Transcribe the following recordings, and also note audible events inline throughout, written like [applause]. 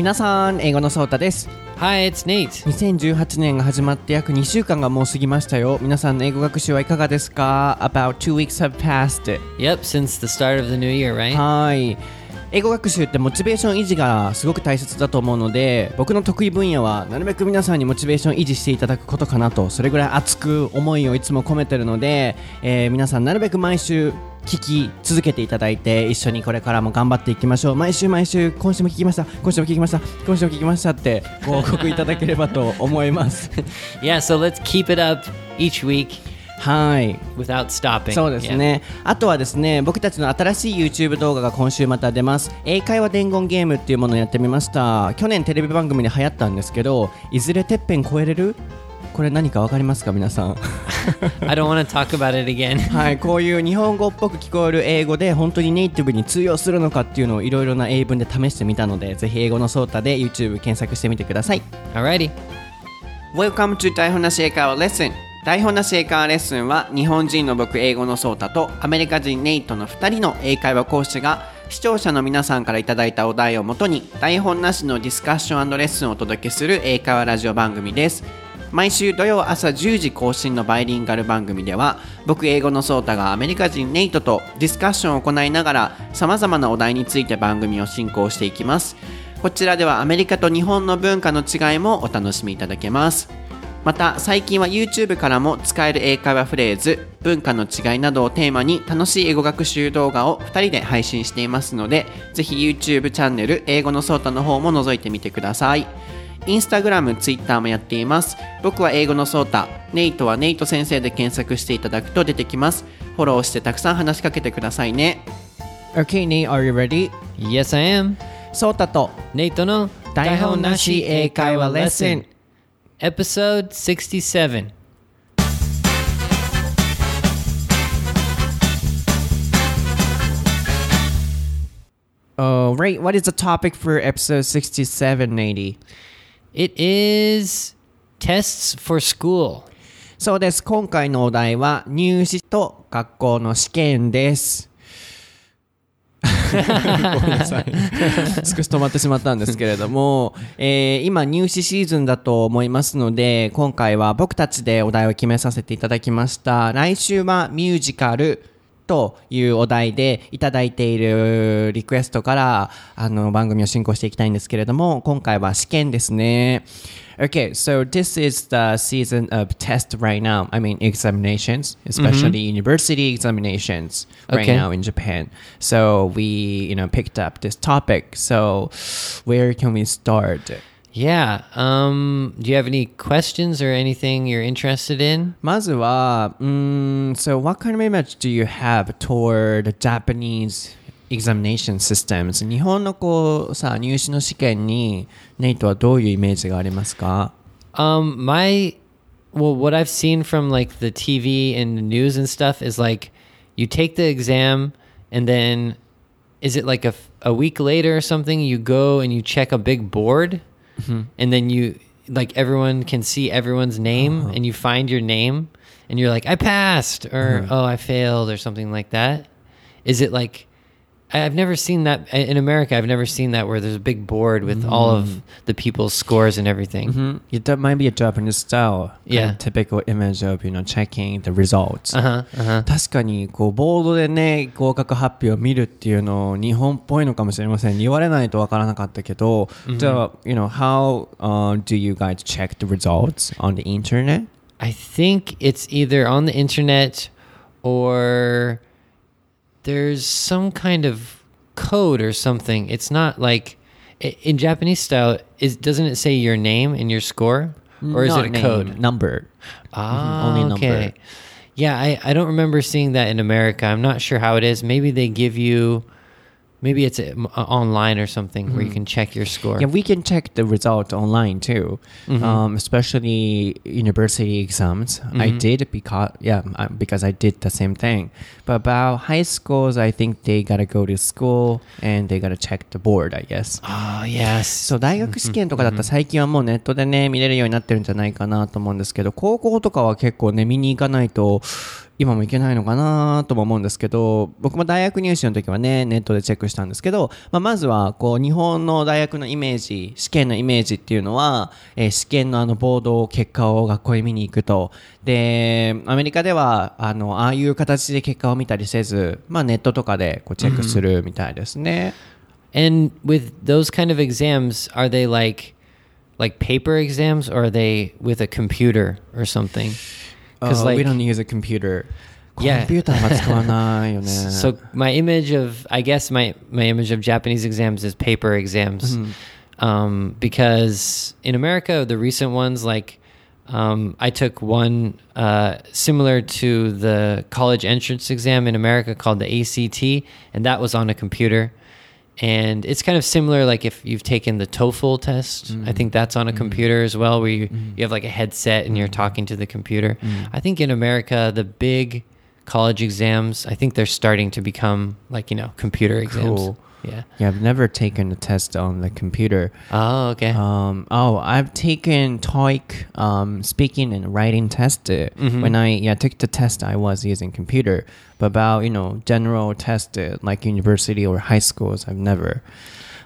皆さん英語のソータです Hi, it's Nate. 2018年が始まって約2週間がもう過ぎましたよ皆さんの英語学習はいかがですか About two weeks have passed Yep, since the start of the new year, right? はい英語学習ってモチベーション維持がすごく大切だと思うので僕の得意分野はなるべく皆さんにモチベーション維持していただくことかなと。それぐらい熱く思いをいつも込めてるので、えー皆さんなるべく毎週聞き続けていただいて一緒にこれからも頑張っていきましょう。毎週毎週今週も聞きました。今週も聞きました。今週も聞きましたってご報告いただければと思います。[laughs] Yeah, so let's keep it up each week. はい。Without stopping. そうですね、あとはですね僕たちの新しい YouTube 動画が今週また出ます。英会話伝言ゲームっていうものをやってみました。去年テレビ番組で流行ったんですけどいずれてっぺん超えれる？これ何かわかりますか皆さん？[laughs] I don't want to talk about it again. [laughs] はいこういう日本語っぽく聞こえる英語で本当にネイティブに通用するのかっていうのをいろいろな英文で試してみたのでぜひ英語のソータで YouTube 検索してみてください。Alrighty. Welcome to 台本なし英会話レッスン台本なし英会話レッスンは日本人の僕英語のソータとアメリカ人ネイトの2人の英会話講師が視聴者の皆さんからいただいたお題をもとに台本なしのディスカッションレッスンをお届けする英会話ラジオ番組です。毎週土曜朝10時更新のバイリンガル番組では僕英語のソータがアメリカ人ネイトとディスカッションを行いながら様々なお題について番組を進行していきます。こちらではアメリカと日本の文化の違いもお楽しみいただけます。また最近は YouTube からも使える英会話フレーズ文化の違いなどをテーマに楽しい英語学習動画を2人で配信していますのでぜひ YouTube チャンネル英語のソータの方も覗いてみてください。インスタグラム、ツイッターもやっています。僕は英語のソータネイトはネイト先生で検索していただくと出てきます。フォローしてたくさん話しかけてくださいね。Okay, Nate, are you ready? Yes, I am. ソータと Nate の台本なし英会話レッスン Episode 67. Oh, right. What is the topic for episode 67, Nady? It is tests for school. そうです。今回のお題は入試と学校の試験です。 ごめんなさい。[laughs] 少し止まってしまったんですけれども、えー今入試シーズンだと思いますので、今回は僕たちでお題を決めさせていただきました。来週はミュージカルというお題でいただいているリクエストからあの番組を進行していきたいんですけれども、今回は試験ですね。Okay, so this is the season of test right now. I mean, examinations, especially university examinations right Okay. now in Japan. So we, you know, picked up this topic. So where can we start? Yeah. Um, do you have any questions or anything you're interested in? まずは、うーん so what kind of image do you have toward Japanese examination systems? 日本のこうさ、入試の試験にネイトはどういうイメージがありますか Um, my well, what I've seen from like the TV and the news and stuff is like you take the exam and then is it like a, f- a week later or something you go and you check a big board Mm-hmm. and then you like everyone can see everyone's name uh-huh. and you find your name and you're like I passed or mm-hmm. oh I failed or something like that. Is it like I've never seen that in America. I've never seen that where there's a big board with all of the people's scores and everything. Mm, yeah, that might be a Japanese style. kind Yeah. of typical image of, you know, checking the results. Uh huh. Uh huh. 確かにこうボードでね合格発表を見るっていうの日本っぽいのかもしれません言われないとわからなかったけど、じゃあ you know how、uh, do you guys check the results on the internet? I think it's either on the internet or there's some kind of code or something. It's not like in Japanese style. Is doesn't it say your name and your score, or is Not it a name, code? number? Ah, only number. okay. Yeah, I, I don't remember seeing that in America. I'm not sure how it is. Maybe they give you, maybe it's uh, online or something where you can check your score. Yeah, we can check the result online too, um, especially university exams. I did because yeah, I- because I did the same thing. But about high schools, I think they gotta go to school and they gotta check the board. I guess. Oh yes. そう大学試験とかだったら最近はもうネットでね見れるようになってるんじゃないかなと思うんですけど高校とかは結構ね見に行かないと 今もいけないのかなとも思うんですけど、僕も大学入試の時はね、ネットでチェックしたんですけど、まあ、まずは、こう、日本の大学のイメージ、試験のイメージっていうのは、えー試験のあの、ボード、結果を学校へ見に行くと。で、アメリカでは、あの、ああいう形で結果を見たりせず、まあ、ネットとかでこうチェックするみたいですね。And with those kind of exams, are they like like paper exams or are they with a computer or something? because oh, like we don't use a computer. Yeah. [laughs] so my image of I guess my my image of Japanese exams is paper exams. Mm-hmm. Um, because in America, the recent ones, like um, I took one uh, similar to the college entrance exam in America called the ACT, and that was on a computer. And it's kind of similar, like if you've taken the TOEFL test, I mm-hmm. think that's on a mm-hmm. computer as well, where you, mm-hmm. you have like a headset and you're talking to the computer. I think in America, the big college exams, I think they're starting to become like, you know, computer exams. Cool. Yeah. Yeah, I've never taken a test on the computer. Oh, okay. Um, oh, I've taken TOEIC um, speaking and writing test. uh, When I yeah took the test, I was using computer. But about you know general test uh, like university or high schools, I've never.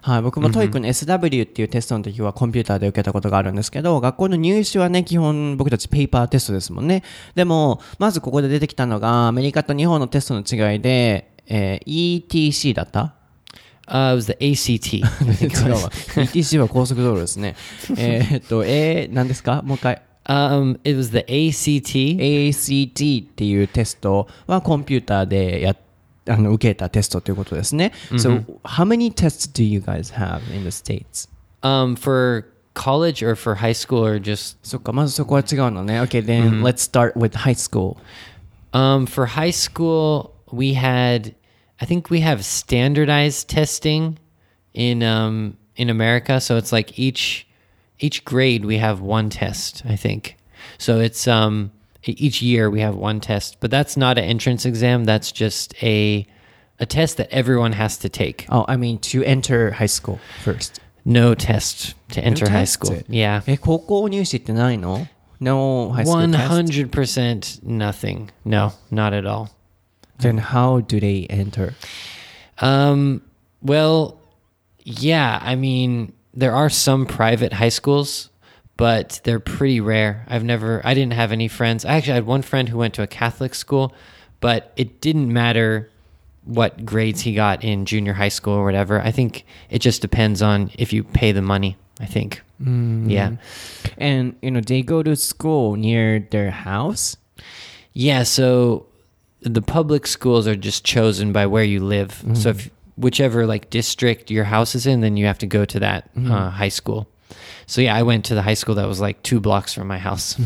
はい、僕も TOEIC の SW っていうテストの時はコンピューターで受けたことがあるんですけど、学校の入試はね、基本僕たちペーパーテストですもんね。でも、まずここで出てきたのが、アメリカと日本のテストの違いで、えー ETC だったuh, it was the ACT. 違うわ。ETC は高速道路ですね。えーっと、えー、何ですかもう一回。 um, it was the ACT. ACT っていうテストはコンピューターでやあの受けたテストということですね。So, how many tests do you guys have in the States? Um, for college or for high school or just そっか、まずそこは違うのね。Okay, then let's start with high school. Um, for high school, we had, I think we have standardized testing in um, in America. So it's like each each grade we have one test. I think so. It's um, e- each year we have one test, but that's not an entrance exam. That's just a a test that everyone has to take. Oh, I mean to enter high school first. No test to enter high test school. it. Yeah. え、高校入試ってないの ?No high school One test? hundred percent nothing. No, not at all. Then how do they enter? Um, well, yeah, I mean, there are some private high schools, but they're pretty rare. I've never, I didn't have any friends. I actually had one friend who went to a Catholic school, but it didn't matter what grades he got in junior high school or whatever. I think it just depends on if you pay the money, I think. Yeah. And, you know, they go to school near their house? Yeah, so the public schools are just chosen by where you live. So if whichever like district your house is in, then you have to go to that uh, high school. So yeah, I went to the high school that was like two blocks from my house. [laughs]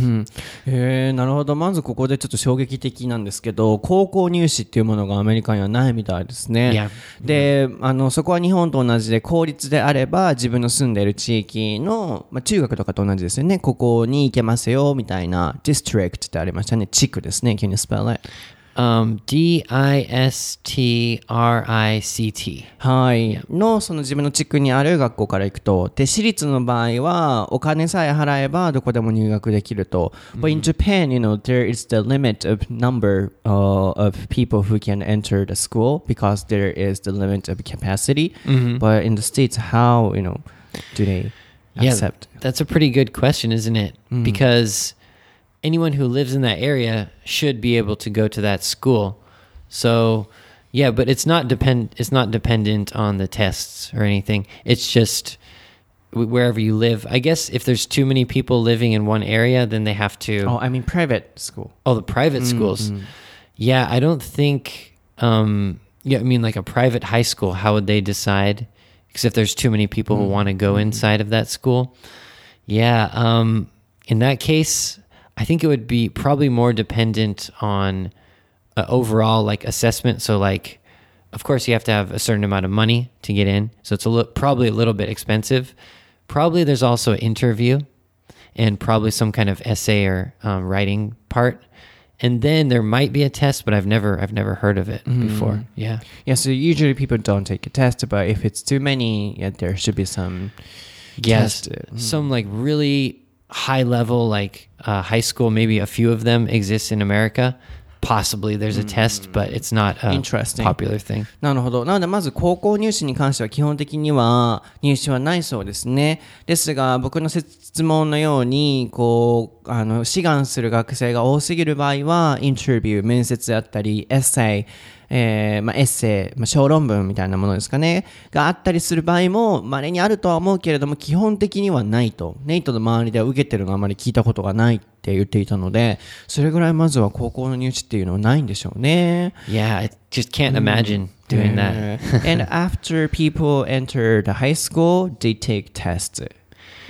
へえなるほど。まずここでちょっと衝撃的なんですけど、高校入試っていうものがアメリカにはないみたいですね。 Yeah. で、あの、そこは日本と同じで、公立であれば自分の住んでいる地域の、まあ、中学とかと同じですよね。ここに行けますよ、みたいな、district ってありましたね。地区ですね。Can you spell it? Um, D I S T R I C T. はい。の、その自分の地区にある学校から行くと。で、私立の場合は、お金さえ払えばどこでも入学できると。But in Japan, you know, there is the limit of number uh, of people who can enter the school because there is the limit of capacity. But in the States, how, you know, do they Yeah, accept? that's a pretty good question, isn't it? Because anyone who lives in that area should be able to go to that school. So, yeah, but it's not depend it's not dependent on the tests or anything. It's just wherever you live. I guess if there's too many people living in one area, then they have to Oh, I mean private school. Oh, the private schools. Yeah, I don't think. Um, yeah, I mean, like a private high school. How would they decide? Because if there's too many people who want to go inside of that school, yeah. Um, in that case, I think it would be probably more dependent on uh, overall like assessment. So, like, of course, you have to have a certain amount of money to get in. So it's a li- probably a little bit expensive. Probably there's also an interview and probably some kind of essay or um, writing part. And then there might be a test, but I've never I've never heard of it before. Yeah. Yeah, so usually people don't take a test, but if it's too many, yeah, there should be some Yes. uh, Some like really high level like uh, high school, maybe a few of them exist in America. possibly there's a test, but it's not a Interesting. popular thing. なるほど。なので、まず高校入試に関しては基本的には入試はないそうですね。ですが、僕の質問のように、こう、あの、志願する学生が多すぎる場合は、インタビュー、面接だったり、エッセイ、えーまあ、エッセイ、まあ、小論文みたいなものですかね、があったりする場合も、稀にあるとは思うけれども、基本的にはないと。ネイトの周りでは受けてるのはあまり聞いたことがないって言っていたので、それぐらいまずは高校の入試っていうのはないんでしょうね。Yeah, I just can't imagine doing that. And after people enter the high school, they take tests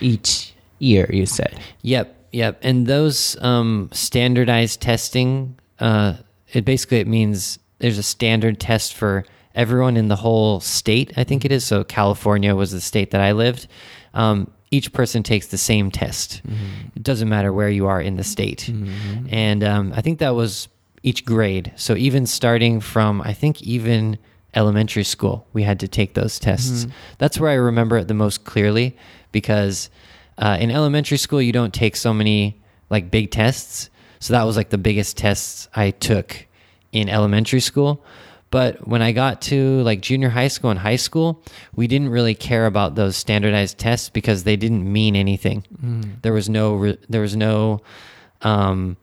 each year, you said. Yep, yep. And those um, standardized testing, uh, it basically it means there's a standard test for everyone in the whole state. I think it is. So California was the state that I lived. Um, each person takes the same test. It doesn't matter where you are in the state. And um, I think that was each grade. So even starting from, I think even elementary school, we had to take those tests. That's where I remember it the most clearly because uh, in elementary school, you don't take so many like big tests. So that was like the biggest tests I took in elementary school. But when I got to like junior high school and high school, we didn't really care about those standardized tests because they didn't mean anything. Mm. There was no, re- there was no, um,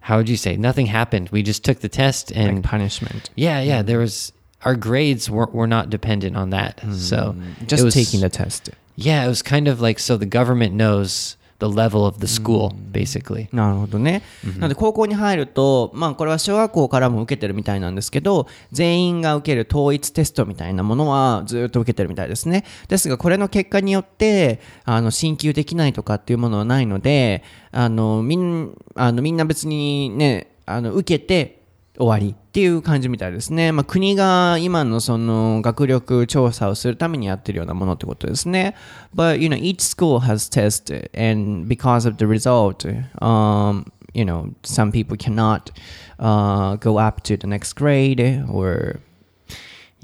how would you say? Nothing happened. We just took the test and Like punishment. yeah, yeah. Mm. There was our grades were were not dependent on that. So mm. Just was, taking the test. yeah, it was kind of like so the government knows the level of the school basically. なるほどね。なので高校に入ると、まあこれは小学校からも受けてるみたいなんですけど、全員が受ける統一テストみたいなものはずっと受けてるみたいですね。ですがこれの結果によって、あの、進級できないとかっていうものはないので、あの、みん、あの、みんな別にね、あの、受けて終わりっていう感じみたいですね。まあ、国が今のその学力調査をするためにやってるようなものってことですね。But, you know, each school has tests and because of the result, um, you know, some people cannot uh, go up to the next grade or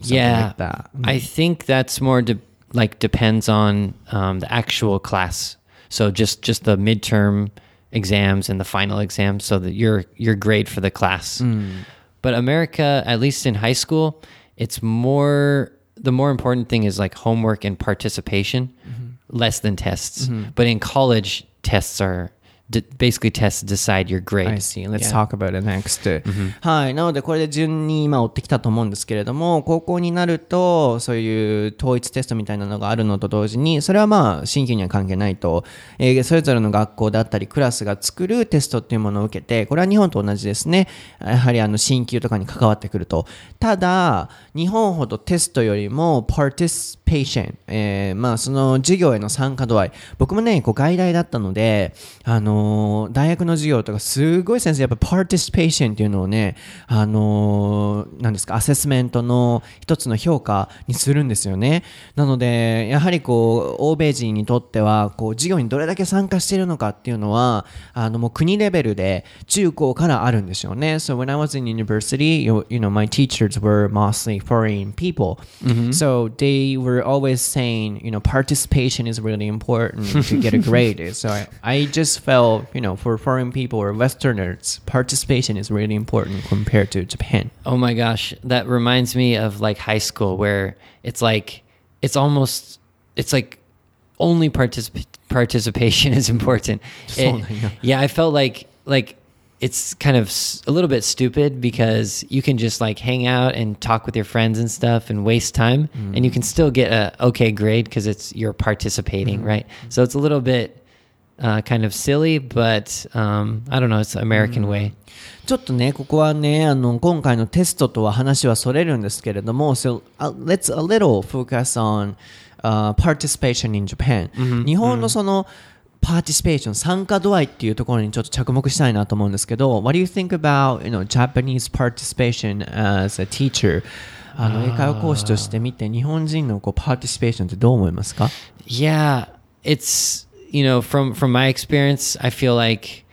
something yeah, like that. I think that's more de- like depends on um, the actual class. So just just the midterm exams and the final exams, so that your your grade for the class. Mm. But America, at least in high school, it's more the more important thing is like homework and participation, mm-hmm. less than tests. Mm-hmm. But in college, tests are basically tests decide your grade. I see. Let's Yeah. talk about it next. はい。なので、これで順に今追ってきたと思うんですけれども、高校になると、そういう統一テストみたいなのがあるのと同時に、それはまあ、新旧には関係ないと、えーそれぞれの学校だったり、クラスが作るテストっていうものを受けて、これは日本と同じですね。やはりあの、新旧とかに関わってくると。ただ、日本ほどテストよりも、participation、えーまあ、その授業への参加度合い。僕もね、こう外大だったので、あのー大学の授業とかすごい先生やっぱ participation っていうのをね、あのー、なんですか、アセスメントの一つの評価にするんですよね。なので、やはりこう、欧米人にとっては、こう、授業にどれだけ参加しているのかっていうのは、あの、もう国レベルで中高からあるんですよね。So when I was in university, you, you know, my teachers were mostly foreign people. So they were always saying, you know, participation is really important to get a grade. so I, I just felt, you know, for foreign people or Westerners, participation is really important compared to Japan. Oh my gosh, that reminds me of like high school where it's like it's almost it's like only particip- participation is important. [laughs] Oh it- yeah, I felt like like it's kind of a little bit stupid because you can just like hang out and talk with your friends and stuff and waste time and you mm. can still get a okay grade because it's you're participating, mm-hmm. right? So it's a little bit uh, kind of silly, but um, I don't know. It's American way. ちょっとね、ここはね、あの、今回のテストとは話はそれるんですけれども、so, uh, let's a little focus on、uh, participation in Japan、日本のその、 participation、参加度合いっていうところにちょっと着目したいなと思うんですけど、What do you think about, you know, Japanese participation as a teacher? あの、英会話講師として見て、日本人のこう participation ってどう思いますか Yeah, it's you know from from my experience, I feel like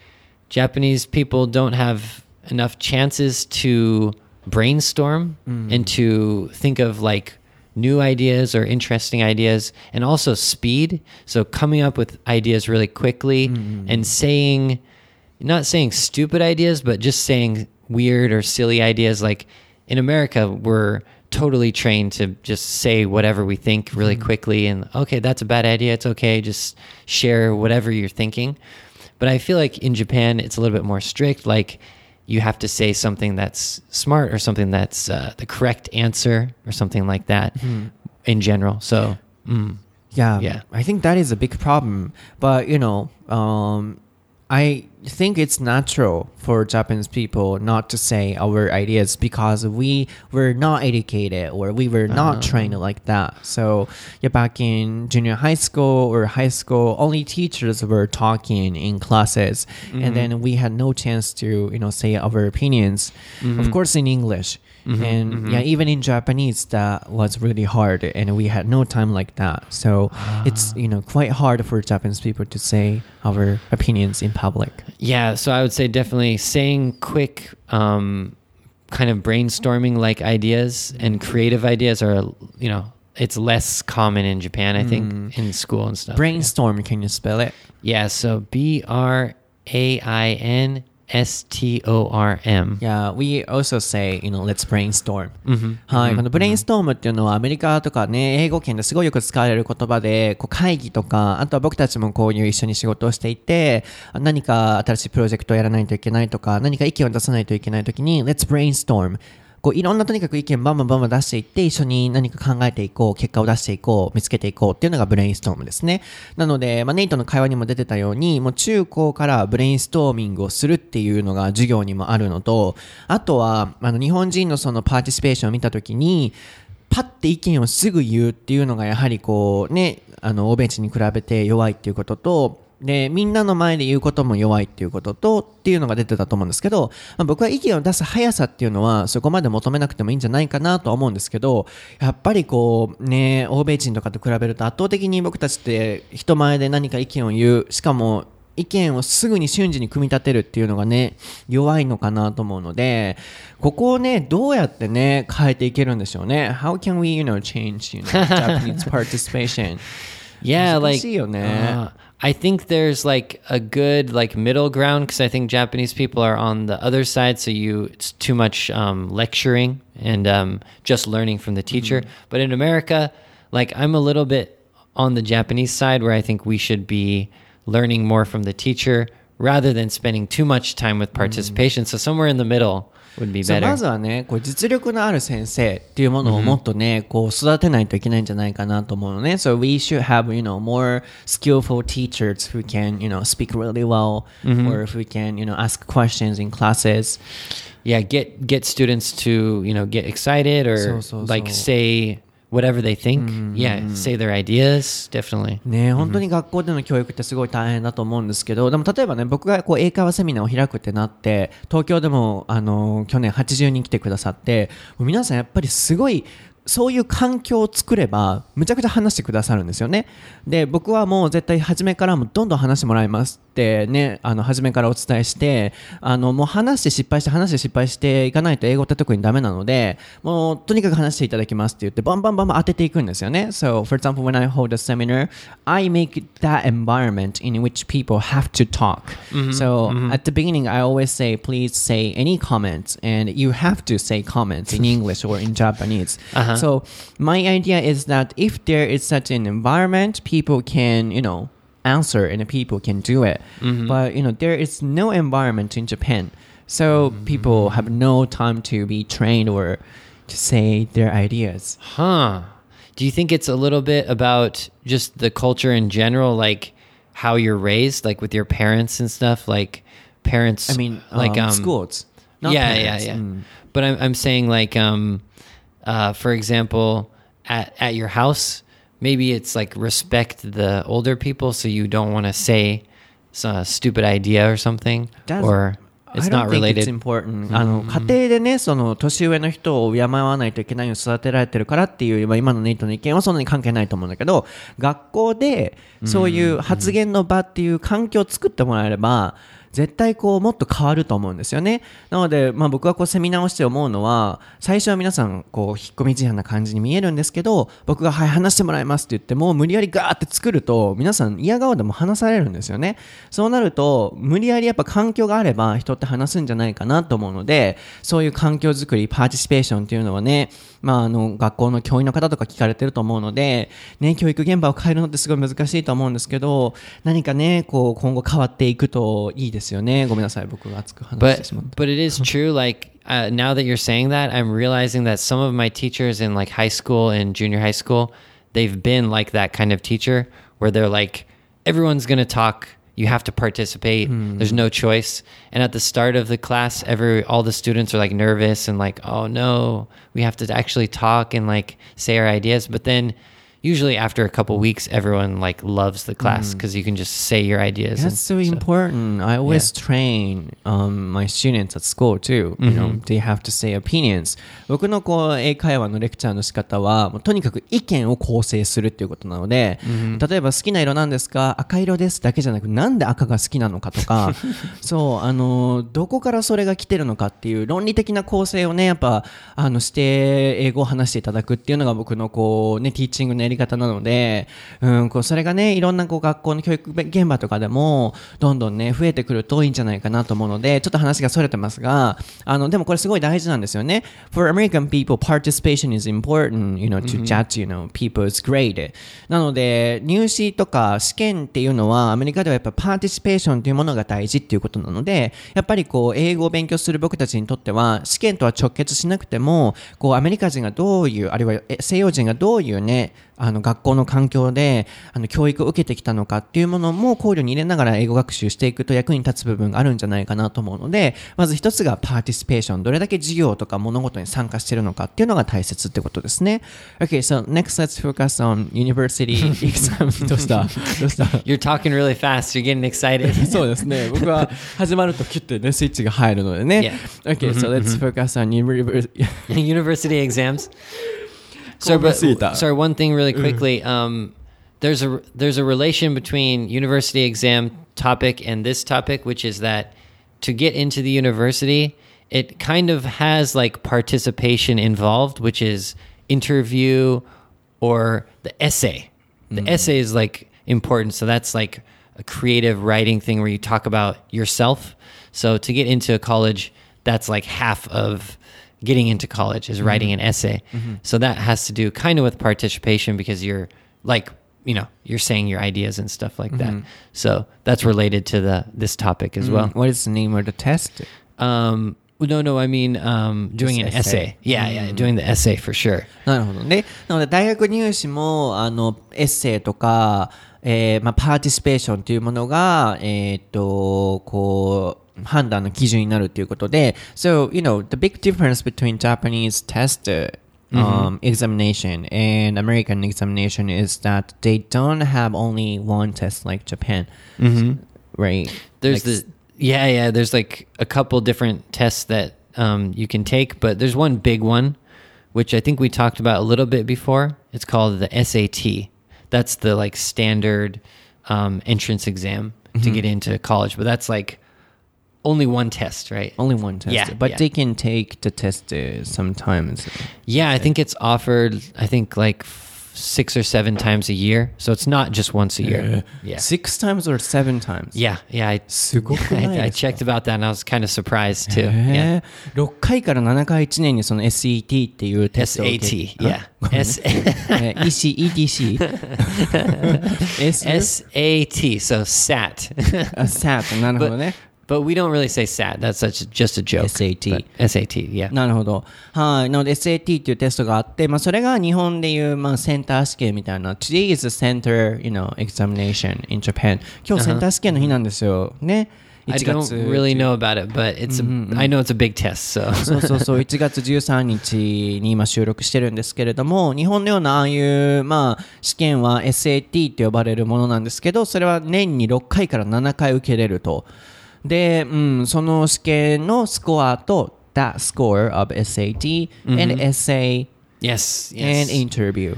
Japanese people don't have enough chances to brainstorm mm. and to think of like new ideas or interesting ideas and also speed. So coming up with ideas really quickly mm-hmm. and saying not saying stupid ideas but just saying weird or silly ideas. Like in America, we're totally trained to just say whatever we think really quickly and okay, that's a bad idea. It's okay. Just share whatever you're thinking. But I feel like in Japan, it's a little bit more strict. Like you have to say something that's smart or something that's uh, the correct answer or something like that in general. So, mm, Yeah, Yeah. I think that is a big problem. But you know, um, I think it's natural for Japanese people not to say our ideas because we were not educated or we were not uh-huh. trained like that. So yeah, back in junior high school or high school, only teachers were talking in classes, and mm-hmm. then we had no chance to you know say our opinions. Of mm-hmm. course, in English. Mm-hmm, and mm-hmm. yeah even in japanese that was really hard and we had no time like that. So it's ah. you know quite hard for japanese people to say our opinions in public. Yeah, so I would say definitely saying quick, um, kind of brainstorming like ideas and creative ideas are, you know, it's less common in Japan, I think, mm. in school and stuff. brainstorm can you spell it? Yeah, so B R A I N S T O R M. Yeah, we also say, you know, let's brainstorm. はい、このブレインストームっていうのはアメリカとかね、英語圏ですごいよく使われる言葉で、こう会議とか、あとは僕たちもこういう一緒に仕事をしていて、何か新しいプロジェクトをやらないといけないとか、何か意見を出さないといけないときに、let's brainstorm。こういろんなとにかく意見バンバンバンバン出していって、一緒に何か考えていこう、結果を出していこう、見つけていこうっていうのがブレインストームですね。なので、まあ、ネイトの会話にも出てたように、もう中高からブレインストーミングをするっていうのが授業にもあるのと、あとは、あの、日本人のその participation を見たときに、パッて意見をすぐ言うっていうのがやはりこうね、あの、欧米人に比べて弱いっていうことと、で、みんなの前で言うことも弱いっていうことと、っていうのが出てたと思うんですけど、まあ、僕は意見を出す速さっていうのは、そこまで求めなくてもいいんじゃないかなとは思うんですけど、やっぱりこう、ね、欧米人とかと比べると圧倒的に僕たちって人前で何か意見を言う、しかも、意見をすぐに瞬時に組み立てるっていうのがね、弱いのかなと思うので、ここをね、どうやってね、変えていけるんでしょうね。How can we, you know, change, you know, Japanese [laughs] participation? Yeah, 難 like しいよね。uh, I think there's like a good like middle ground because I think Japanese people are on the other side, so you it's too much um, lecturing and um, just learning from the teacher. But in America, like I'm a little bit on the Japanese side where I think we should be learning more from the teacher rather than spending too much time with participation. So somewhere in the middle would be そう better. まずはね、こう実力のある先生っていうものをもっとね、こう育てないといけないんじゃないかなと思うのね。So we should have, you know, more skillful teachers who can, you know, speak really well or if we can, you know, ask questions in classes. yeah get get students to you know get excited or So, so, like so. say whatever they think. Yeah say their ideas definitely. ね本当に学校での教育ってすごい大変だと思うんですけど、でも例えばね、僕がこう英会話セミナーを開くってなって、東京でも、あの、去年80人来てくださって、もう皆さんやっぱりすごい、そういう環境を作れば、むちゃくちゃ話してくださるんですよね。で、僕はもう絶対初めからもうどんどん話してもらいますってね、あの、初めからお伝えして、あの、もう話して失敗して話して失敗していかないと英語って特にダメなので、もうとにかく話していただきますって言って、バンバンバンバン当てていくんですよね。So, for example, when I hold a seminar, I make that environment in which people have to talk. so, at the beginning, I always say, please say any comments, and you have to say comments in English or in Japanese. So, my idea is that if there is such an environment, people can, you know, answer and people can do it. But, you know, there is no environment in Japan. So, people have no time to be trained or to say their ideas. huh do you think it's a little bit about just the culture in general like how you're raised like with your parents and stuff like parents I mean, like um, um schools. not yeah parents. yeah yeah Mm. but I'm, I'm saying like um uh for example at at your house maybe it's like respect the older people so you don't want to say a stupid idea or something That's- or it's not related It's important. あの、家庭でね、その、年上の人を敬わないといけないように育てられてるからっていう、まあ今のネイトの意見はそんなに関係ないと思うんだけど、学校で、そういう発言の場っていう環境を作ってもらえれば、絶対こうもっと変わると思うんですよね。なので、まあ僕はこうセミナーをして思うのは、最初は皆さんこう引っ込み思案な感じに見えるんですけど、僕がはい話してもらいますって言っても、無理やりガーって作ると、皆さん嫌顔でも話されるんですよね。そうなると、無理やりやっぱ環境があれば人って話すんじゃないかなと思うので、そういう環境づくり、パーティシペーションっていうのはね、まああの学校の教員の方とか聞かれてると思うので、ね、教育現場を変えるのってすごい難しいと思うんですけど、何かね、こう今後変わっていくといいですよね。ごめんなさい、僕が熱く話して But しまって。 but it is true. Like uh, now that you're saying that, I'm realizing that some of my teachers in like high school and junior high school, they've been like that kind of teacher where they're like, everyone's gonna talk. You have to participate. There's no choice. And at the start of the class, every all the students are like nervous and like, oh no, we have to actually talk and like say our ideas. But then usually after a couple weeks, everyone like loves the class because you can just say your ideas. That's so stuff. important. I always train um, my students at school too. You know, they have to say opinions. 僕のこう英会話のレクチャーの仕方は、もうとにかく意見を構成するっていうことなので、例えば好きな色なんですか赤色ですだけじゃなく、なんで赤が好きなのかとか、そう、あの、どこからそれが来てるのかっていう論理的な構成をね、やっぱ、あの、して、英語を話していただくっていうのが僕のこう、ね、ティーチングのやり方なので、うん、こう、それがね、いろんなこう、学校の教育現場とかでも、どんどんね、増えてくるといいんじゃないかなと思うので、ちょっと話がそれてますが、あの、でもこれすごい大事なんですよね。For American people, participation is important, you know, to judge, you know, people's grade. なので、入試とか試験っていうのは、アメリカではやっぱ participation というものが大事っていうことなので、やっぱりこう、英語を勉強する僕たちにとっては、試験とは直結しなくても、こう、アメリカ人がどういう、あるいはえ西洋人がどういうね、あの学校の環境であの教育を受けてきたのかっていうものも考慮に入れながら英語学習していくと役に立つ部分があるんじゃないかなと思うのでまず一つが participation どれだけ授業とか物事に参加しているのかっていうのが大切ってことですね OK so next let's focus on university [laughs] exam [laughs] どうした？どうした？[laughs] You're talking really fast. You're getting excited. そうですね。僕は始まるとキュッてね、スイッチが入るのでね。Okay, so let's focus on university exams? So, but, sorry, one thing really quickly. Um, there's a there's a relation between university exam topic and this topic, which is that to get into the university, it kind of has like participation involved, which is interview or the essay. The essay is like important, so that's like a creative writing thing where you talk about yourself. So to get into a college, that's like half of getting into college is writing an essay. So that has to do kind of with participation because you're like, you know, you're saying your ideas and stuff like that. So that's related to the this topic as well. What is the name of the test? Um, no, no, I mean um, doing Just an essay. essay. Yeah, yeah, doing the essay for sure. なるほどね。なので、大学入試も、あの、エッセイとか、えーまあ、パーティシペーションというものが、えーっと、こう、 う判断の基準になるということで、So, you know, the big difference between Japanese test uh, um, examination and American examination is that they don't have only one test like Japan. Right? There's Like, the yeah, yeah. There's like a couple different tests that um, you can take, but there's one big one, which I think we talked about a little bit before. It's called the SAT. That's the like standard um, entrance exam to get into college, but that's like only one test, right? Only one test. Yeah, but yeah. they can take the test uh, sometimes. Yeah, I think it's offered. I think like f- six or seven times a year, so it's not just once a year. Yeah, Six times or seven times? yeah, yeah. I, [laughs] すごくない I, I ですか checked about that, and I was kind of surprised too. へ Yeah. え6回から7回1年にその SET っていうテストを受け SAT, yeah. あごめんね S えー EC ETC S SAT, so SAT. あ SAT [laughs] なるほどね but we don't really say SAT. That's such just a joke. SAT. But SAT, yeah. なるほど。はい。なので SAT っていうテストがあって、まあそれが日本でいう、まあセンター試験みたいな。Today is a center, you know, examination in Japan. 今日センター試験の日なんですよ。ね。I 1 don't 月 really know about it, but it's a, I know it's a big test. So そうそうそう、1月13日に今収録してるんですけれども、日本のようなああいう、まあ、試験は SAT って呼ばれるものなんですけど、それは年に6回から7回受けれると。で、うん、その試験のスコアと、that score of SAT and essay yes, and yes. interview.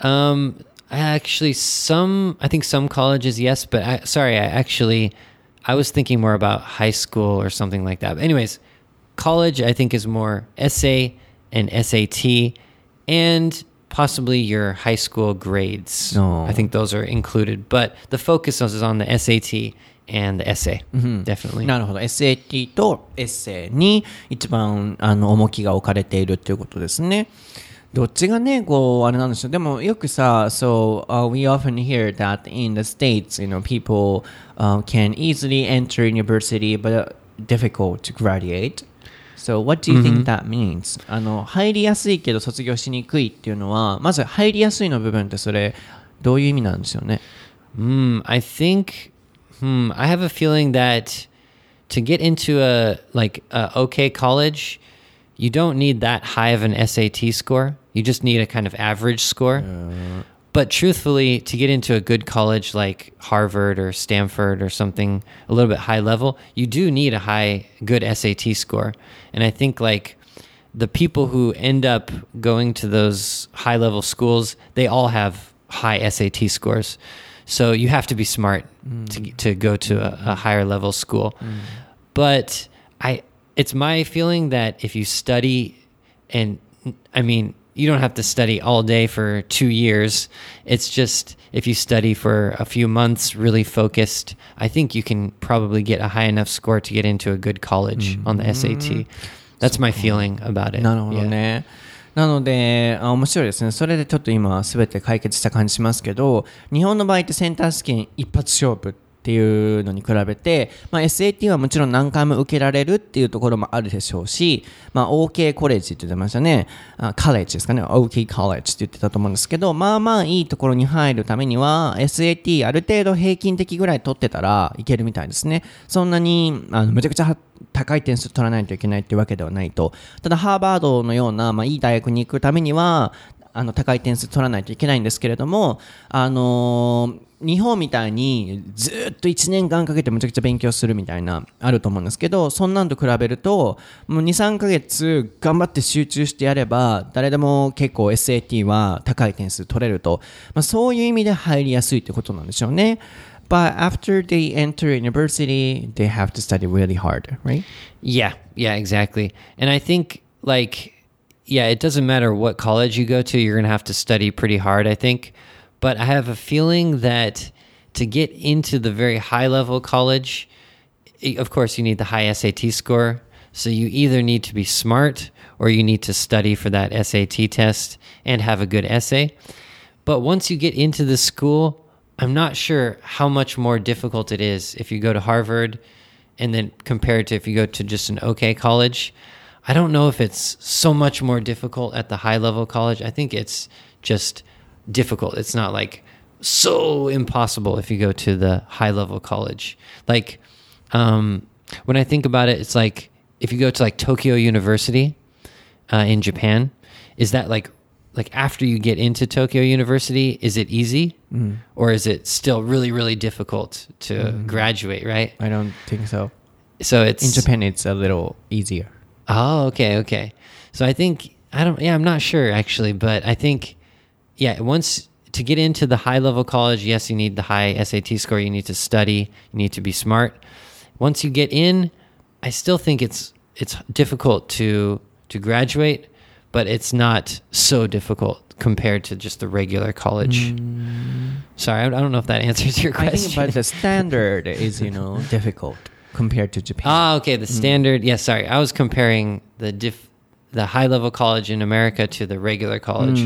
Um, I actually some I think some colleges yes, but I, sorry, I actually I was thinking more about high school or something like that. But anyways, college I think is more essay and SAT and possibly your high school grades. Oh. I think those are included, but the focus is on the SAT and the essay. Definitely. なるほど SAT とエッセイに一番あの重きが置かれているっていうことですねどっちがねこうあれなんでしょうでもよくさ so、uh, we often hear that in the states you know people、uh, can easily enter university but difficult to graduate So what do you think that means? あの入りやすいけど卒業しにくいっていうのはまず入りやすいの部分ってそれどういう意味なんですよね Hmm, I think hmm, I have a feeling that to get into a like a okay college, you don't need that high of an SAT score. You just need a kind of average score. But truthfully, to get into a good college like Harvard or Stanford or something a little bit high level, you do need a high good SAT score. And I think like the people who end up going to those high level schools, they all have high SAT scores. So you have to be smart to to go to a, a higher level school. But I it's my feeling that if you study and I mean you don't have to study all day for 2 years. It's just if you study for a few months really focused, I think you can probably get a high enough score to get into a good college on the SAT. That's my feeling about it. なるほど Yeah. なのであ、面白いですね。それでちょっと今、すべて解決した感じしますけど、日本の場合ってセンター試験一発勝負ってっていうのに比べて、まあ、SAT はもちろん何回も受けられるっていうところもあるでしょうし、まあ、OK コレッジって言ってましたね。あカレッジですかね。OK コレッジって言ってたと思うんですけど、まあまあいいところに入るためには、SAT ある程度平均的ぐらい取ってたらいけるみたいですね。そんなに、あの、むちゃくちゃ高い点数取らないといけないっていうわけではないと。ただ、ハーバードのような、まあ、いい大学に行くためには、あの、高い点数取らないといけないんですけれども、あのー日本みたいにずっと1年間かけてむちゃくちゃ勉強するみたいな、あると思うんですけど、そんなんと比べると、もう2、3ヶ月頑張って集中してやれば、誰でも結構 SAT は高い点数取れると、まあ、そういう意味で入りやすいってことなんでしょうね。But after they enter university, they have to study really hard, right? Yeah, yeah, exactly. And I think like yeah, it doesn't matter what college you go to, you're going to have to study pretty hard, I think. But I have a feeling that to get into the very high level college, of course you need the high SAT score. So you either need to be smart or you need to study for that SAT test and have a good essay. But once you get into the school, I'm not sure how much more difficult it is if you go to Harvard and then compared to if you go to just an okay college. I don't know if it's so much more difficult at the high level college. I think it's just difficult. It's not like so impossible if you go to the high level college. Like um, when I think about it, it's like if you go to like Tokyo University uh, in Japan, is that like like after you get into Tokyo University, is it easy or is it still really really difficult to graduate? Right. I don't think so. So it's In Japan, it's a little easier. Oh, okay, okay. So I think I don't. Yeah, I'm not sure actually, but I think yeah. Once to get into the high level college, yes, you need the high SAT score. You need to study. You need to be smart. Once you get in, I still think it's it's difficult to to graduate, but it's not so difficult compared to just the regular college. Mm. Sorry, I, I don't know if that [laughs] answers your question. but the standard is, you know, difficult compared to Japan. Ah, okay. The standard. Yeah, sorry. I was comparing the diff, the high level college in America to the regular college.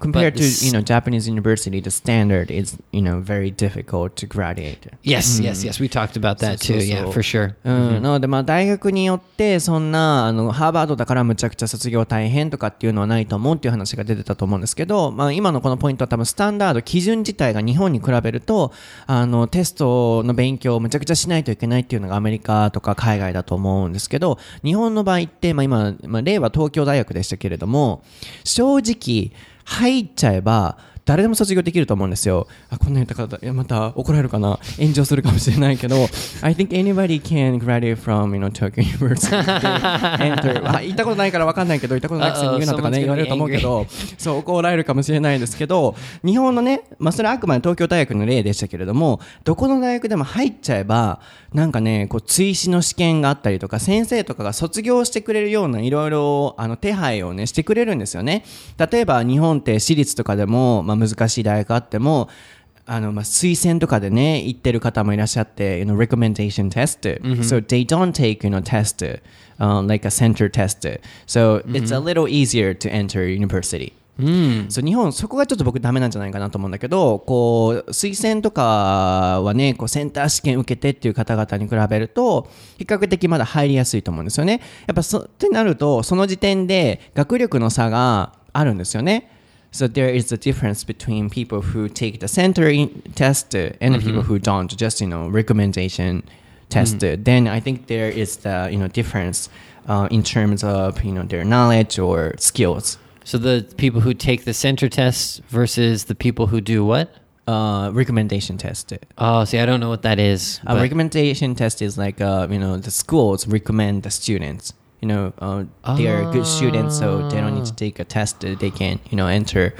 compared but to, you know, Japanese university, the standard is, you know, very difficult to graduate. Yes, yes, yes. We talked about that too. Yeah, for sure. うん、なのでまあ大学によってそんなあのハーバードだからむちゃくちゃ卒業大変とかっていうのはないと思うっていう話が出てたと思うんですけど、まあ、今のこのポイントは多分スタンダード基準自体が日本に比べるとあのテストの勉強をむちゃくちゃしないといけないっていうのがアメリカとか海外だと思うんですけど日本の場合って、まあ、今、まあ、例は東東京大学でしたけれども正直入っちゃえば誰でも卒業できると思うんですよ。あこんな言った方、いやまた怒られるかな炎上するかもしれないけど、I think anybody can graduate from, you know, Tokyo University. [laughs] enter. あ言ったことないから分かんないけど、言ったことないくせに言うなとかね、言われると思うけど、そう、怒られるかもしれないですけど、日本のね、まあ、それはあくまで東京大学の例でしたけれども、どこの大学でも入っちゃえば、なんかね、こう、追試の試験があったりとか、先生とかが卒業してくれるような、いろいろ、あの、手配をね、してくれるんですよね。例えば、日本って私立とかでも、まあ、難しい大学あっても、あの、まあ、推薦とかでね、行ってる方もいらっしゃって、you know, recommendation test. So they don't take, you know, test, um, like a center test. So it's a little easier to enter university. そう日本そこがちょっと僕ダメなんじゃないかなと思うんだけどこう推薦とかはねこうセンター試験受けてっていう方々に比べると比較的まだ入りやすいと思うんですよねやっぱそってなるとその時点で学力の差があるんですよね So there is a difference between people who take the center in test and the people who don't just you know recommendation test then I think there is the you know difference uh, in terms of you know their knowledge or skills So the people who take the center test versus the people who do what? uh, recommendation test. Oh, see, I don't know what that is. A recommendation test is like uh, you know the schools recommend the students. You know uh, they are good students, so they don't need to ah. take a test. Uh, they can you know enter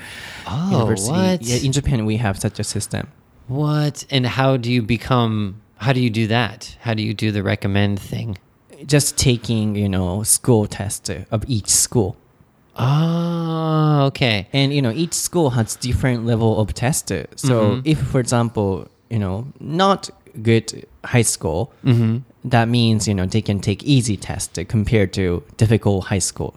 Oh, university. what? Yeah, in Japan we have such a system. What? And how do you become? How do you do that? How do you do the recommend thing? Just taking you know school test uh, of each school. Oh, okay. and you know each school has different level of test so mm-hmm. if for example you know not good high school mm-hmm. That means you know they can take easy tests compared to difficult high school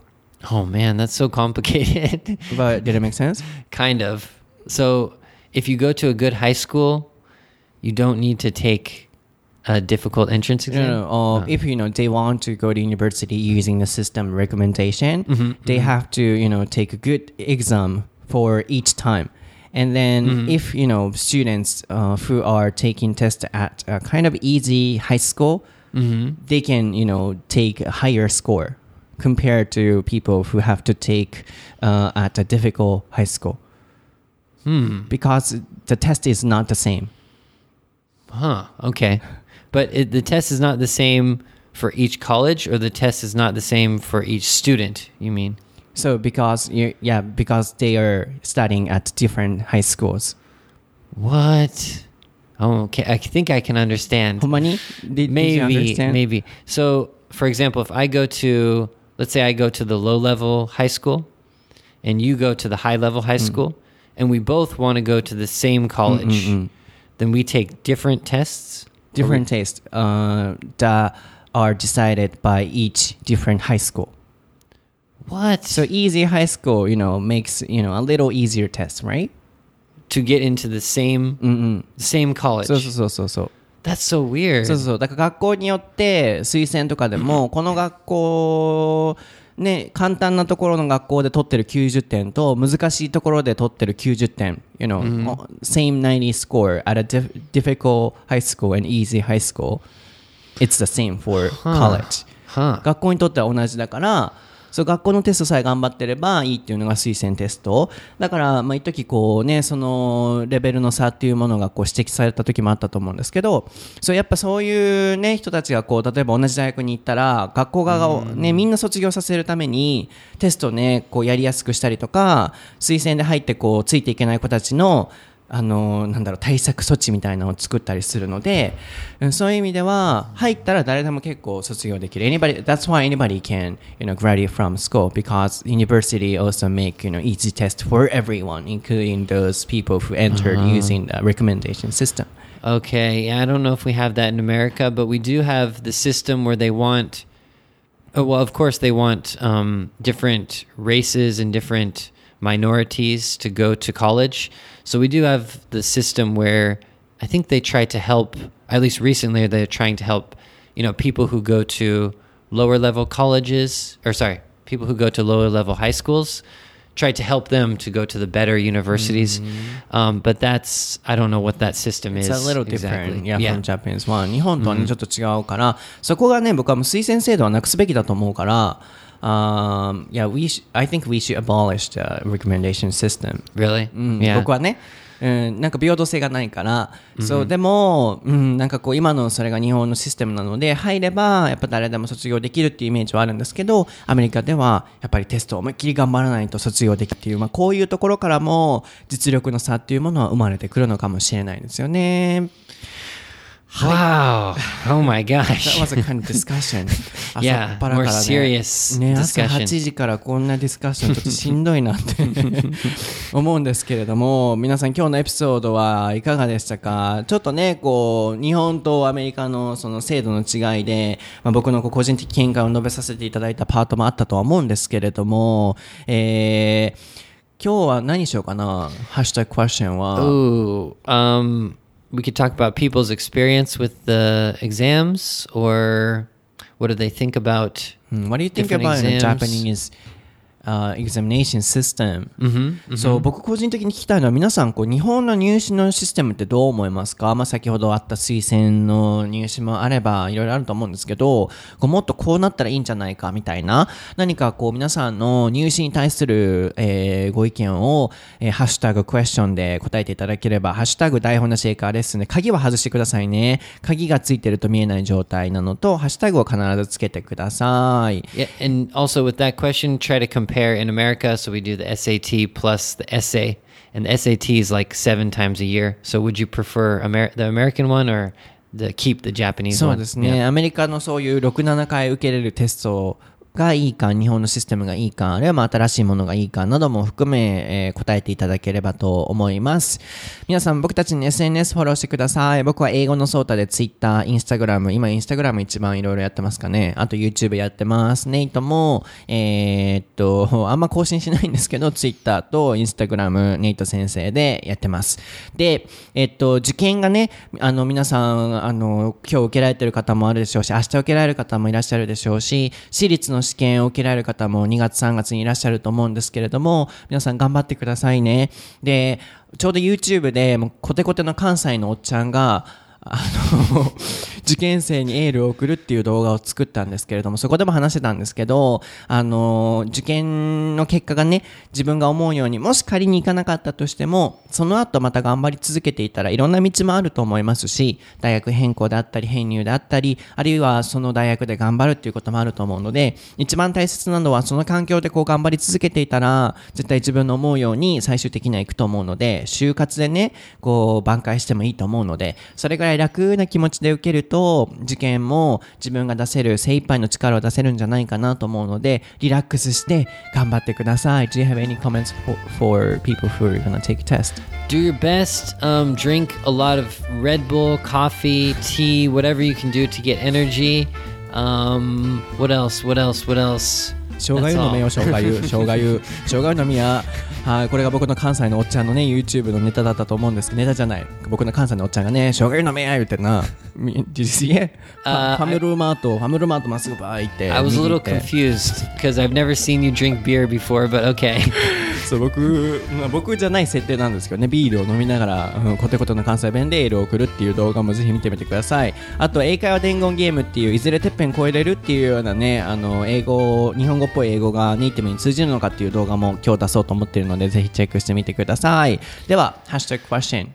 Oh man, that's so complicated. [laughs] but did it make sense kind of. So, if you go to a good high school, you don't need to take a difficult entrance exam. no, no. Uh, if you know they want to go to university using the system recommendation they have to you know take a good exam for each time and then if you know students uh, who are taking tests at a kind of easy high school they can you know take a higher score compared to people who have to take uh, at a difficult high school because the test is not the same Huh. Okay. But it, the test is not the same for each college, or the test is not the same for each student. You mean? So because you, yeah, because they are studying at different high schools. What? Oh, okay. I think I can understand. Money? Did, maybe, did understand? maybe. So, for example, if I go to, let's say, I go to the low level high school, and you go to the high level high school, mm. and we both want to go to the same mm, mm, college, Mm-mm-mm. then we take different tests. Different tests uh, that are decided by each different high school. What? So easy high school, you know, makes you know a little easier test, right? To get into the same same college そうそうそうそうそう。that's so weird そうそうそうだから学校によって推薦とかでもこの学校ね簡単なところの学校で取ってる90点と難しいところで取ってる90点 you know、same 90 score at a dif- difficult high school and easy high school it's the same for college、huh 学校にとっては同じだからそう学校のテストさえ頑張ってればいいっていうのが推薦テスト。だからまあ一時こうねそのレベルの差っていうものがこう指摘された時もあったと思うんですけどそうやっぱそういうね人たちがこう例えば同じ大学に行ったら学校側がねみんな卒業させるためにテストをねこうやりやすくしたりとか推薦で入ってこうついていけない子たちのあのなんだろう対策措置みたいなのを作ったりするのでうんそういう意味では入ったら誰でも結構卒業できる anybody that's why anybody can you know graduate from school because university also make you know easy test for everyone including those people who entered using the recommendation system Okay, yeah, I don't know if we have that in America, but we do have the system where they want. Oh, well, of course, they want um, different races and different minorities to go to college. So we do have the system where I think they try to help. At least recently, they're trying to help. You know, people who go to lower level colleges, or sorry, people who go to lower level high schools. Try to help them to go to the better universities, um, but that's I don't know what that system It's is. a little different, exactly. yeah, from Japanese one. 日本とはね、ちょっと違うから、そこがね、僕はもう推薦制度はなくすべきだと思うから、 um, yeah, we I think we should abolish the recommendation system. Really? うん、yeah. 僕はね、うん、なんか平等性がないから、そうでも、うん、なんかこう今のそれが日本のシステムなので入ればやっぱ誰でも卒業できるっていうイメージはあるんですけどアメリカではやっぱりテストを思いっきり頑張らないと卒業できるっていう、まあ、こういうところからも実力の差っていうものは生まれてくるのかもしれないですよね。Wow. Oh my That gosh. was a kind of discussion. Yeah, more serious ね、朝 discussion. 8時からこんなディスカッションちょっとしんどいなって [laughs] 思うんですけれども、皆さん今日のエピソードはいかがでしたか？ちょっとね、こう、日本とアメリカのその制度の違いで、まあ、僕の個人的見解を述べさせていただいたパートもあったとは思うんですけれども、えー、今日は何しようかな？ハッシュタグクエスチョンは。Ooh. Um, we could talk about people's experience with the exams, or what do they think about? Hmm, What do you think about the exams? Japanese uh, examination system? そう僕個人的に聞きたいのは皆さんこう日本の入試のシステムってどう思いますか、まあ、先ほどあった推薦の入試もあればいろいろあると思うんですけどこうもっとこうなったらいいんじゃないかみたいな何かこう皆さんの入試に対する、えーご意見を、えーハッシュタグクエスチョンで答えていただければハッシュタグ台本なしエーカーレッスンで鍵は外してくださいね。鍵がついてると見えない状態なのとハッシュタグを必ずつけてください。Yeah, and also with that question, try to compare in America. So we do the SAT plus the essay, and the SAT is like seven times a year. So would you prefer Amer- the American one or the keep the Japanese そう one? ですね、アメリカのそういう6、7回受けれるテスト がいいか、日本のシステムがいいか、あるいはまあ新しいものがいいかなども含め、えー答えていただければと思います。皆さん僕たちに SNS フォローしてください。僕は英語のソータで Twitter、Instagram、今 Instagram 一番いろいろやってますかね。あと YouTube やってます。ネイトも、えーっと、あんま更新しないんですけど、Twitter と Instagram、ネイト先生でやってます。で、えっと、受験がね、あの、皆さん、あの、今日受けられてる方もあるでしょうし、明日受けられる方もいらっしゃるでしょうし、私立の試験を受けられる方も2月3月にいらっしゃると思うんですけれども、皆さん頑張ってくださいね。で、ちょうど YouTube で、もうコテコテの関西のおっちゃんが、あの、受験生にエールを送るっていう動画を作ったんですけれども、そこでも話してたんですけど、あの、受験の結果がね、自分が思うように、もし仮に行かなかったとしても、その後また頑張り続けていたらいろんな道もあると思いますし、大学変更であったり、編入であったり、あるいはその大学で頑張るっていうこともあると思うので、一番大切なのはその環境でこう頑張り続けていたら、絶対自分の思うように最終的には行くと思うので、就活でね、こう挽回してもいいと思うので、それぐらい楽な気持ちで受けると、受験も自分が出せる精一杯の力を出せるんじゃないかなと思うので、リラックスして頑張ってください。Do you have any comments for, for people who are gonna take a test? Do your best. Um, drink a lot of Red Bull, coffee, tea, whatever you can do to get energy. Um, what else? What else? What else? 生姜湯飲めよ、生姜湯。[laughs] 生姜湯。生姜湯飲みや。はい、これが僕の関西のおっちゃんのね、YouTube のネタだったと思うんですけど、ネタじゃない。僕の関西のおっちゃんがね、生姜湯飲めや言ってな。み Did you see it? ファ Uh, ミルマート、ファミルマートまっすぐバー行って。I was a little confused because I've never seen you drink beer before, but okay. [laughs] そう僕、まあ、僕じゃない設定なんですけどねビールを飲みながら、うん、コテコテの関西弁でエールを送るっていう動画もぜひ見てみてくださいあと英会話伝言ゲームっていういずれてっぺん超えれるっていうようなねあの英語日本語っぽい英語がネイティブに通じるのかっていう動画も今日出そうと思っているのでぜひチェックしてみてください。ではハッシュタグクエスチョン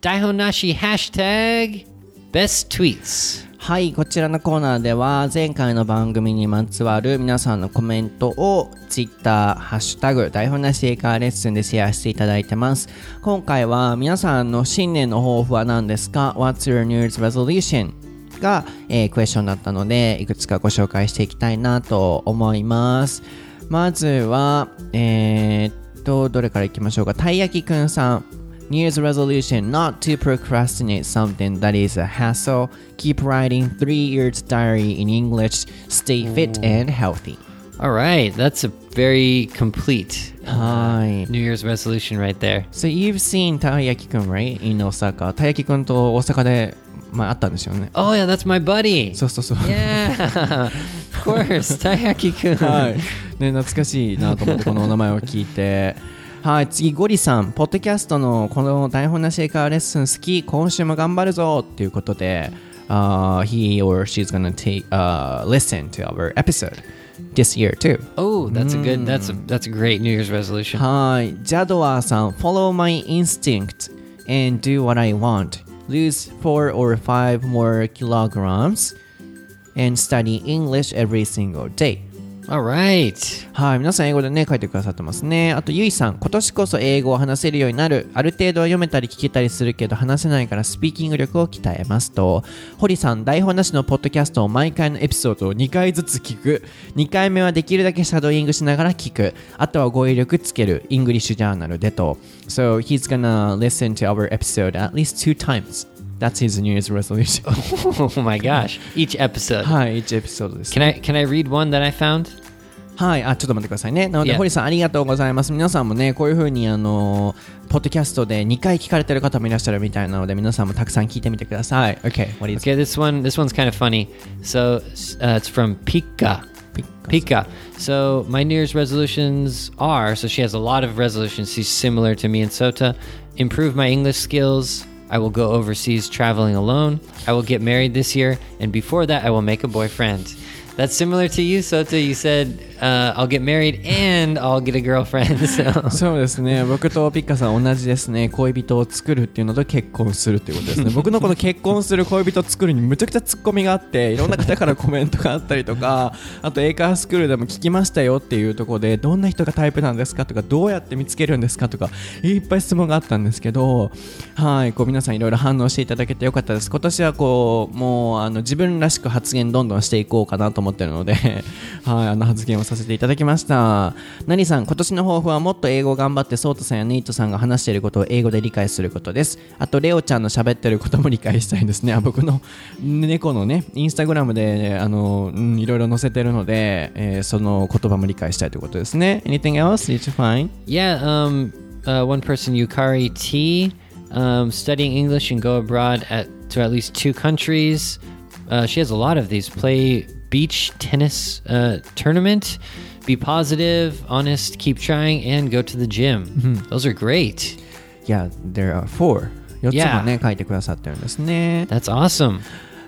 台本なしハッシュタグ best tweets. はい、こちらのコーナーでは前回の番組にまつわる皆さんのコメントを Twitter、ハッシュタグ、台本なし英会話レッスンでシェアしていただいてます。今回は皆さんの新年の抱負は何ですか ?What's your New Year's resolution? が、えークエスチョンだったので、いくつかご紹介していきたいなと思います。まずは、えーっと、どれからいきましょうか？たい焼きくんさん。New Year's resolution not to procrastinate something that is a hassle. Keep writing three years diary in English. Stay fit and healthy. All right, that's a very complete uh, はい。 New Year's resolution right there. So you've seen たい焼きくん right? in 大阪。たい焼きくんと大阪で、まあ、あったんですよね。 Oh yeah, that's my buddy. そうそうそう。 Yeah, of [laughs] course, Taiyaki-kun. はい。ね、懐かしいなと思って、このお名前を聞いて。 はい、次、ゴリさん、ポッドキャストのこの台本なし英会話レッスン好き、今週も頑張るぞっていうことで、uh, he or she's gonna take, uh, listen to our episode this year too. Oh, that's a good. That's a that's a great New Year's resolution. はい、ジャドワーさん、follow my instinct and do what I want. Lose four or five more kilograms and study English every single day. Alright. はい、皆さん英語でね、書いてくださってますね。あと、ゆいさん、今年こそ英語を話せるようになる。ある程度は読めたり聞けたりするけど、話せないからスピーキング力を鍛えますと。堀さん、台本なしのポッドキャストを毎回のエピソードを2回ずつ聞く。2回目はできるだけシャドーイングしながら聞く。あとは語彙力つける。 English Journal でと。So, he's gonna listen to our episode at least two times. That's his New Year's resolution. [laughs] Oh my gosh. Each episode. はい、1エピソードです。 Can I can I read one that I found? はい、あ、ちょっと待ってくださいね。なので、 Yeah. 堀さん、ありがとうございます。皆さんもね、こういうふうに、あの、ポッドキャストで2回聞かれてる方もいらっしゃるみたいなので、皆さんもたくさん聞いてみてください。OK, what is Okay, this one this one's kind of funny. So uh, it's from Pika. Pika. So my New Year's resolutions are so she has a lot of resolutions. She's similar to me and Sota. Improve my English skills. I will go overseas traveling alone. I will get married this year, and before that, I will make a boyfriend. That's similar to you, Sota. You said uh, I'll get married and I'll get a girlfriend. [laughs] So. そうですね。僕とピッカさん同じですね。恋人を作るっていうのと結婚するっていうことですね。[laughs] 僕のこの結婚する恋人を作るにむちゃくちゃツッコミがあっていろんな方からコメントがあったりとか [laughs] あと英会話スクールでも聞きましたよっていうところでどんな人がタイプなんですかとかどうやって見つけるんですかとかいっぱい質問があったんですけどはいこう皆さんいろいろ反応していただけてよかったです。今年はこうもうあの自分らしく発言どんどんしていこうかなと思ってるのではいあの発言をさせていただきました何さん今年の抱負はもっと英語を頑張ってソータさんやネイトさんが話していることを英語で理解することですあとレオちゃんの喋ってることも理解したいですねあ僕の猫のねインスタグラムであの、うん、いろいろ載せてるので、えーその言葉も理解したいということですね Anything else? Did you find? Yeah, um, uh, one person, Yukari T, um, studying English and go abroad at to at least two countries. Uh, she has a lot of these. Play beach tennis uh, tournament. Be positive, honest, keep trying, and go to the gym. Those are great. Yeah, there are four 4つ Yeah. もね書いてくださってるんですね That's awesome.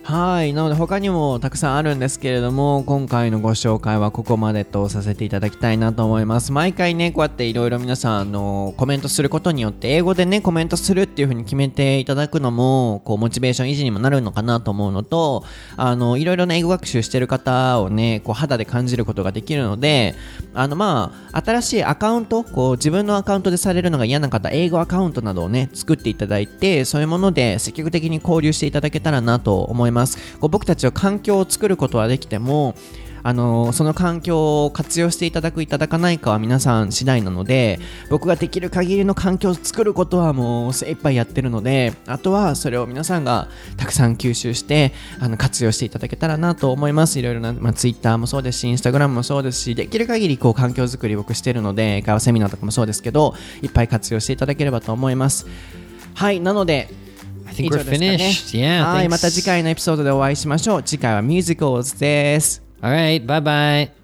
はい。なので他にもたくさんあるんですけれども、今回のご紹介はここまでとさせていただきたいなと思います。毎回ね、こうやっていろいろ皆さん、あの、コメントすることによって、英語でね、コメントするっていう風に決めていただくのも、こう、モチベーション維持にもなるのかなと思うのと、あの、いろいろな英語学習してる方をね、こう、肌で感じることができるので、あの、まあ、新しいアカウント、こう、自分のアカウントでされるのが嫌な方、英語アカウントなどをね、作っていただいて、そういうもので積極的に交流していただけたらなと思います。ます。こう僕たちは環境を作ることはできても、あのその環境を活用していただくいただかないかは皆さん次第なので僕ができる限りの環境を作ることはもう精一杯やってるのであとはそれを皆さんがたくさん吸収してあの活用していただけたらなと思います。いろいろな、まあ、Twitter もそうですし Instagram もそうですしできる限りこう環境づくり僕してるので会話セミナーとかもそうですけどいっぱい活用していただければと思います。はいなので I think 以 we're finished. Yeah. はい、また.次回のエピソードでお会いしましょう。次回はミュージカルズです。All right. Bye bye.